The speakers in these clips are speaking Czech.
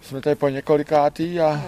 Jsme tady po několikátý a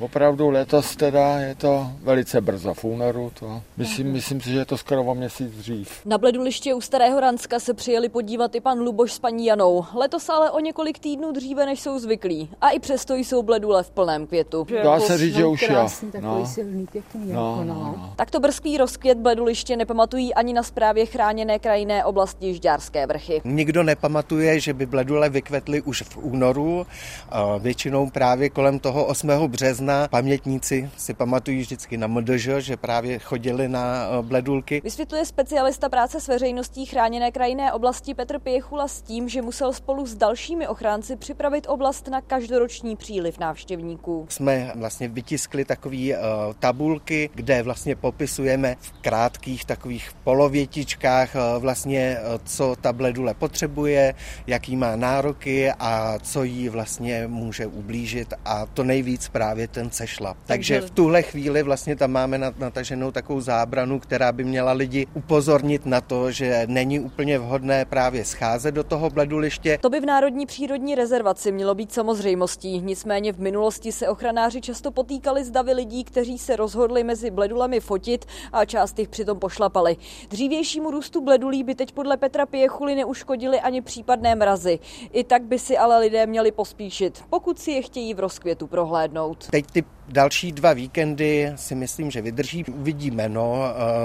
opravdu letos teda je to velice brzo v únoru. To. Myslím, myslím si, že je to skoro o měsíc dřív. Na bleduliště u Starého Ranska se přijeli podívat i pan Luboš s paní Janou. Letos ale o několik týdnů dříve, než jsou zvyklí. A i přesto jsou bledule v plném květu. Dá se říct, že už. Krásný, takový No. silný, pěkný. No, jako, no, no. no. Takto brzký rozkvět bleduliště nepamatují ani na správě chráněné krajinné oblasti Žďárské vrchy. Nikdo nepamatuje, že by bledule vykvetly už v únoru, a většinou právě kolem toho 8. března. Pamětníci si pamatují vždycky na MDŽ, že právě chodili na eh, bledulky. Vysvětluje specialista práce s veřejností chráněné krajinné oblasti Petr Pěchula s tím, že musel spolu s dalšími ochránci připravit oblast na každoroční příliv návštěvníků. Jsme vlastně vytiskli takové uh, tabulky, kde vlastně popisujeme v krátkých takových polovětičkách uh, vlastně, uh, co ta bledule potřebuje, jaký má nároky a co jí vlastně může ublížit a to nejvíc právě ten sešlap. Takže v tuhle chvíli vlastně tam máme nat- nataženou takovou zábranu, která by měla lidi upozornit na to, že není úplně vhodné právě scházet do toho bleduliště, To by v Národní přírodní rezervaci mělo být samozřejmostí. Nicméně v minulosti se ochranáři často potýkali s davy lidí, kteří se rozhodli mezi bledulemi fotit a část jich přitom pošlapali. Dřívějšímu růstu bledulí by teď podle Petra Pěchuly neuškodili ani případné mrazy. I tak by si ale lidé měli pospíšit, pokud si je chtějí v rozkvětu prohlédnout. Teď ty další dva víkendy si myslím, že vydrží. Uvidíme, no.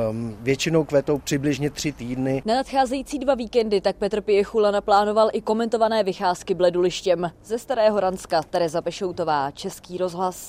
Um, většinou kvetou přibližně tři týdny. Na nadcházející dva víkendy tak Petr Pěchula naplánoval i komentované vycházky bledulištěm. Ze Starého Ranska Tereza Pešoutová, Český rozhlas.